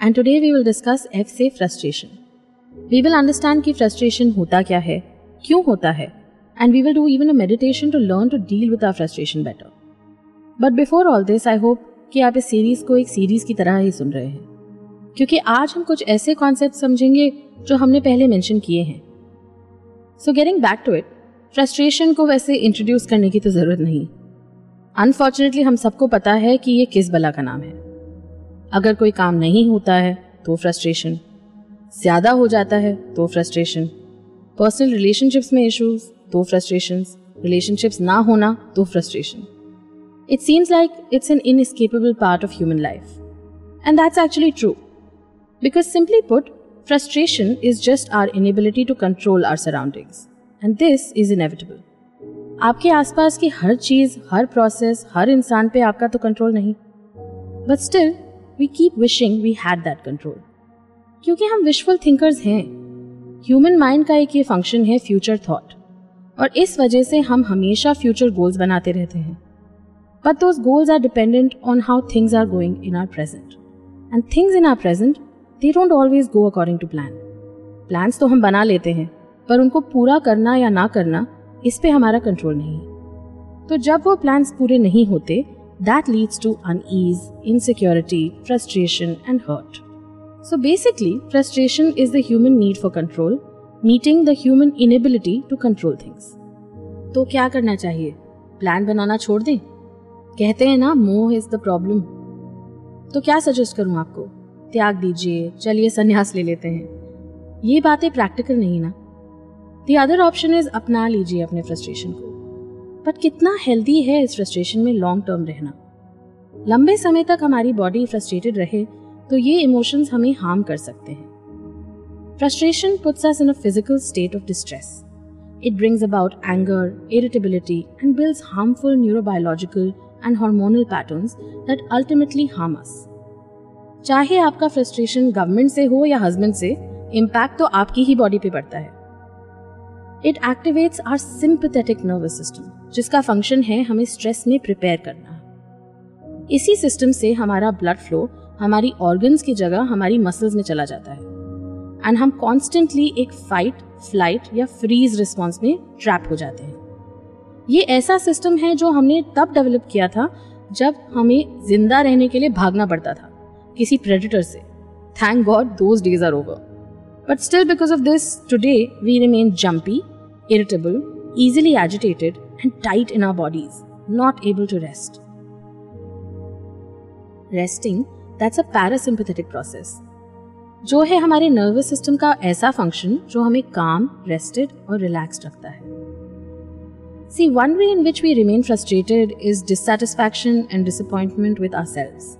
and today we will discuss F से frustration we will understand कि frustration होता क्या है, क्यों होता है and we will do even a meditation to learn to deal with our frustration better but before all this I hope कि आप इस सीरीज़ को एक सीरीज़ की तरह ही सुन रहे हैं। क्योंकि आज हम कुछ ऐसे कॉन्सेप्ट समझेंगे जो हमने पहले मेंशन किए हैं। So getting back to it frustration को वैसे इंट्रोड्यूस करने की तो ज़रूरत नहीं। अनफॉर्चुनेटली हम सबको पता है कि ये किस बला का नाम है। अगर कोई काम नहीं होता है तो फ्रस्ट्रेशन ज़्यादा हो जाता है तो फ्रस्ट्रेशन पर्सनल रिलेशनशिप्स में इश्यूज़ तो फ्रस्ट्रेशन रिलेशनशिप्स ना होना तो frustration it seems like it's an inescapable part of human life and that's actually true because simply put frustration is just our inability to control our surroundings and this is inevitable आपके आसपास की हर चीज़, हर process हर इंसान पे आपका तो control नहीं. But still we keep wishing we had that control क्योंकि हम विशफुल थिंकर्स हैं। ह्यूमन माइंड का एक ये फ़ंक्शन है फ्यूचर थॉट और इस वजह से हम हमेशा फ्यूचर गोल्स बनाते रहते हैं। But those goals are dependent on how things are going in our present. And things in our present, they don't always go according to plan. Plans तो हम बना लेते हैं पर उनको पूरा करना या ना करना इस पे हमारा कंट्रोल नहीं तो जब वो प्लान्स पूरे नहीं होते that leads to unease insecurity frustration and hurt so basically frustration is the human need for control meeting the human inability to control things तो क्या करना चाहिए? प्लान बनाना छोड़ दें? कहते हैं ना, मोह इज़ द प्रॉब्लम तो क्या सजेस्ट करूँ आपको? त्याग दीजिए, चलिए संन्यास ले लेते हैं। ये बातें प्रैक्टिकल नहीं ना। द अदर ऑप्शन इज़ अपना लीजिए अपने फ्रस्ट्रेशन को। बट कितना हेल्दी है इस फ्रस्ट्रेशन में लॉन्ग टर्म रहना। लंबे समय तक हमारी बॉडी फ्रस्ट्रेटेड रहे तो ये इमोशंस हमें हार्म कर सकते हैं। Frustration puts us in a physical state of distress it brings about anger irritability and builds harmful neurobiological and hormonal patterns that ultimately harm us. चाहे आपका फ्रस्ट्रेशन गवर्नमेंट से हो या हस्बैंड से इम्पैक्ट तो आपकी ही बॉडी पे पड़ता है। It activates our sympathetic nervous system जिसका फ़ंक्शन है हमें स्ट्रेस में प्रिपेयर करना। इसी सिस्टम से हमारा ब्लड फ्लो हमारी ऑर्गन्स की जगह, हमारी मसल्स में चला जाता है। एंड हम कॉन्स्टेंटली एक फाइट फ़्लाइट या फ्रीज रिस्पॉन्स में ट्रैप हो जाते हैं। ये ऐसा सिस्टम है जो हमने तब डेवलप किया था जब हमें ज़िंदा रहने के लिए भागना पड़ता था, किसी प्रेडिटर से। Thank God those days are over but still because of this today we remain jumpy irritable easily agitated and tight in our bodies, not able to rest. Resting, that's a parasympathetic process. जो है हमारे nervous system का ऐसा function जो हमें काम rested और relaxed रखता है See, one way in which we remain frustrated is dissatisfaction and disappointment with ourselves.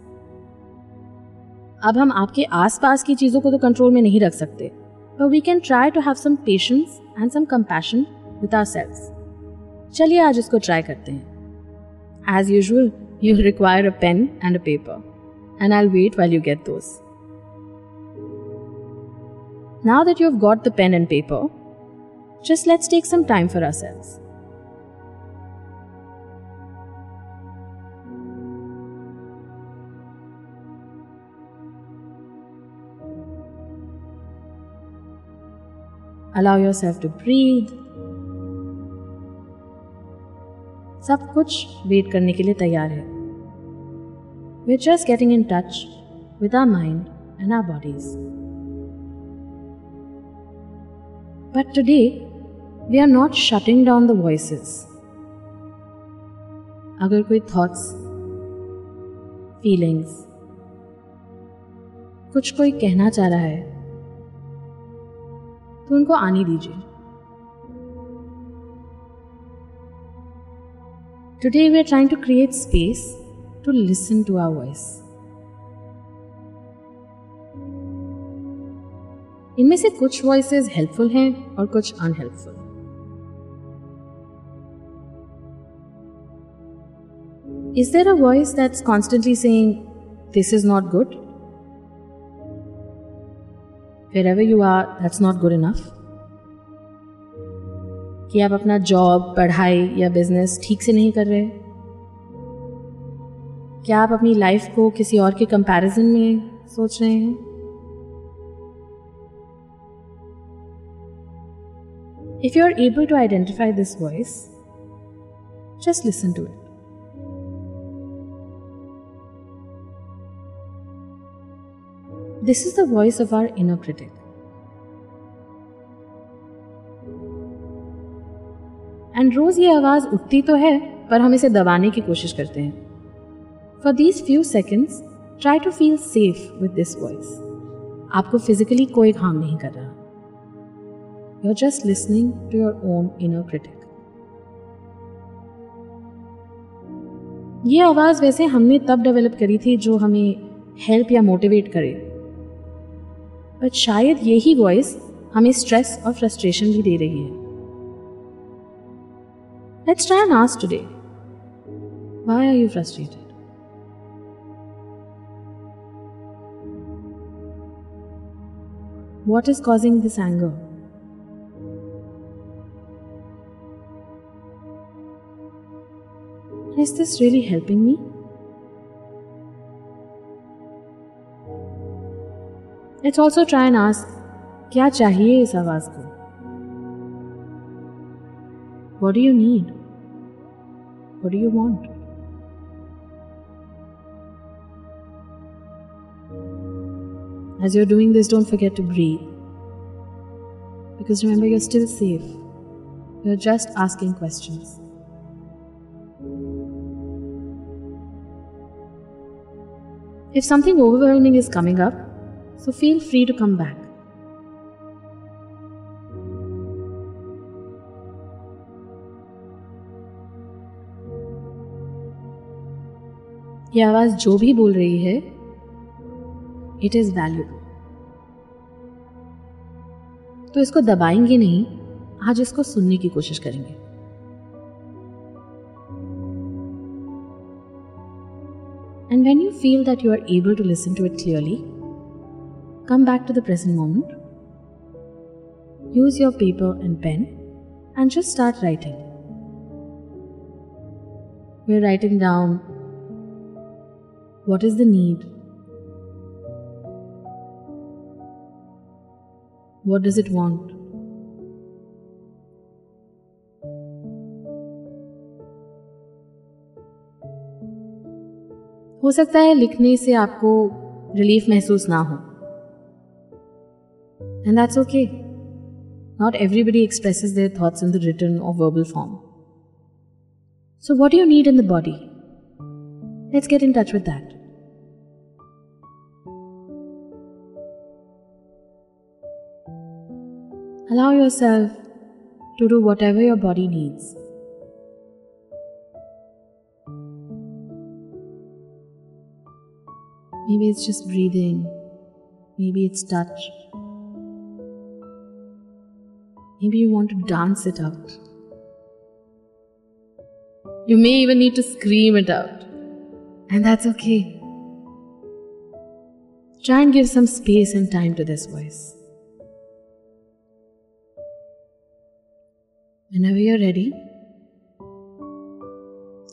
अब हम आपके आसपास की चीजों को तो कंट्रोल में नहीं रख सकते but we can try to have some patience and some compassion with ourselves. चलिए आज इसको ट्राई करते हैं As usual, you'll require a pen and a paper, and I'll wait while you get those. Now that you've got the pen and paper, just let's take some time for ourselves. Allow yourself to breathe. सब कुछ wait करने के लिए तैयार है। We are just getting in touch with our mind and our bodies but today we are not shutting down the voice अगर कोई thoughts feelings कुछ कोई कहना चाह रहा है तो उनको आने दीजिए। Today we are trying to create space to listen to our voice इनमें से कुछ वॉइसेस हेल्पफुल हैं और कुछ unhelpful Is there a voice that's constantly saying, This is not good? Wherever you are, that's not good enough? कि आप अपना job पढ़ाई या बिज़नेस ठीक से नहीं कर रहे क्या आप अपनी लाइफ को किसी और के कंपैरिजन में सोच रहे हैं? If you are able to identify this voice just listen to it this is the voice of our inner critic and रोज ये आवाज़ उठती तो है, पर हम इसे दबाने की कोशिश करते हैं। For these few seconds try to feel safe with this voice आपको फिजिकली कोई हार्म नहीं कर रहा। You are just listening to your own inner critic ये आवाज़ वैसे हमने तब डेवलप करी थी जो हमें हेल्प या मोटिवेट करे। बट शायद यही वॉइस हमें स्ट्रेस और फ्रस्ट्रेशन भी दे रही है। Let's try and ask today why are you frustrated What is causing this anger? Is this really helping me? Let's also try and ask क्या चाहिए इस आवाज को what do you need What do you want? As you're doing this, don't forget to breathe. Because remember, you're still safe. You're just asking questions. If something overwhelming is coming up, so feel free to come back. ये आवाज़ जो भी बोल रही है it is valuable तो इसको दबाएँगे नहीं, आज इसको सुनने की कोशिश करेंगे। And when you feel that you are able to listen to it clearly come back to the present moment use your paper and pen and just start writing we are writing down what is the need, what does it want, हो सकता है लिखने से आपको relief महसूस ना हो। And that's okay not everybody expresses their thoughts in the written or verbal form so what you need in the body let's get in touch with that yourself to do whatever your body needs. Maybe it's just breathing. Maybe it's touch. Maybe you want to dance it out. You may even need to scream it out. And that's okay. Try and give some space and time to this voice. Whenever you're ready,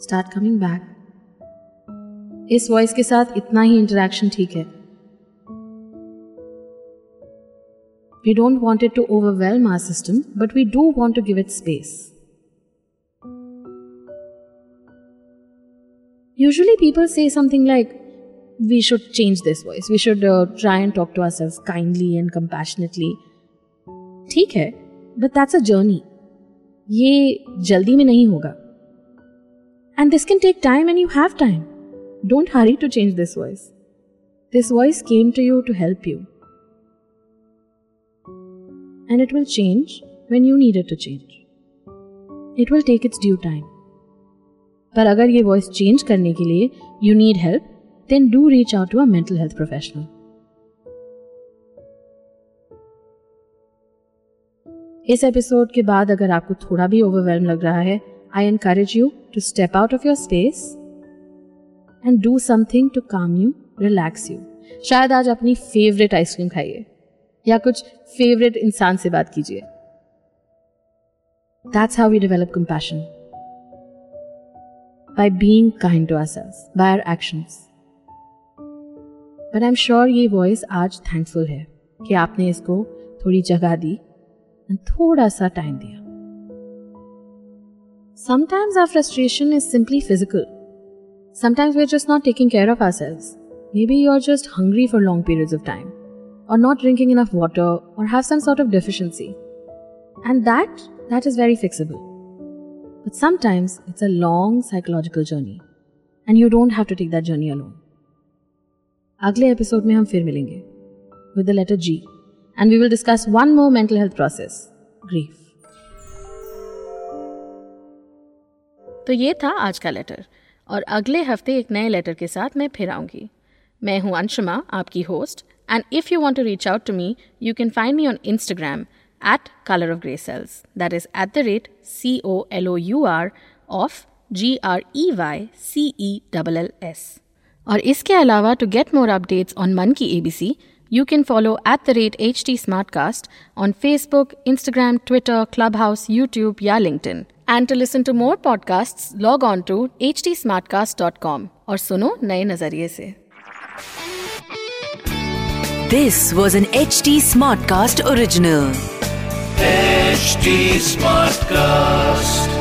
start coming back. इस voice के साथ इतना ही interaction ठीक है We don't want it to overwhelm our system, but we do want to give it space. Usually, people say something like, We should change this voice. We should uh, try and talk to ourselves kindly and compassionately. ठीक है but that's a journey ये जल्दी में नहीं होगा। And this can take time and you have time don't hurry to change this voice this voice came to you to help you and it will change when you need it to change. It will take its due time. पर अगर ये voice change करने के लिए you need help then do reach out to a mental health professional इस episode के बाद अगर आपको थोड़ा भी ओवरवेलम लग रहा है I encourage you to step out of your space and do something to calm you relax you शायद आज अपनी फेवरेट आइसक्रीम खाइए या कुछ फेवरेट इंसान से बात कीजिए That's how we develop compassion. By being kind to ourselves, by our actions. But I'm sure ये वॉइस आज थैंकफुल है कि आपने इसको थोड़ी जगह दी और थोड़ा सा टाइम दिया Sometimes our frustration is simply physical. Sometimes we're just not taking care of ourselves. Maybe you're just hungry for long periods of time, or not drinking enough water, or have some sort of deficiency. And that that is very fixable. But sometimes it's a long psychological journey, and you don't have to take that journey alone. अगले episode में हम फिर मिलेंगे with the letter G and we will discuss one more mental health process grief तो ये था आज का लेटर और अगले हफ़्ते एक नए लेटर के साथ मैं फिर आऊँगी मैं हूँ अंशुमा, आपकी host and if you want to reach out to me you can find me on Instagram at color of grey cells. That is at the rate C O L O U R of G R E Y C E L L S. और इसके अलावा to get more updates on मन की ABC you can follow at the rate HT Smartcast on Facebook, Instagram, Twitter, Clubhouse, YouTube, या LinkedIn. And to listen to more podcasts, log on to htsmartcast.com और सुनो नए नजरिए से This was an HT Smartcast original. HT Smartcast.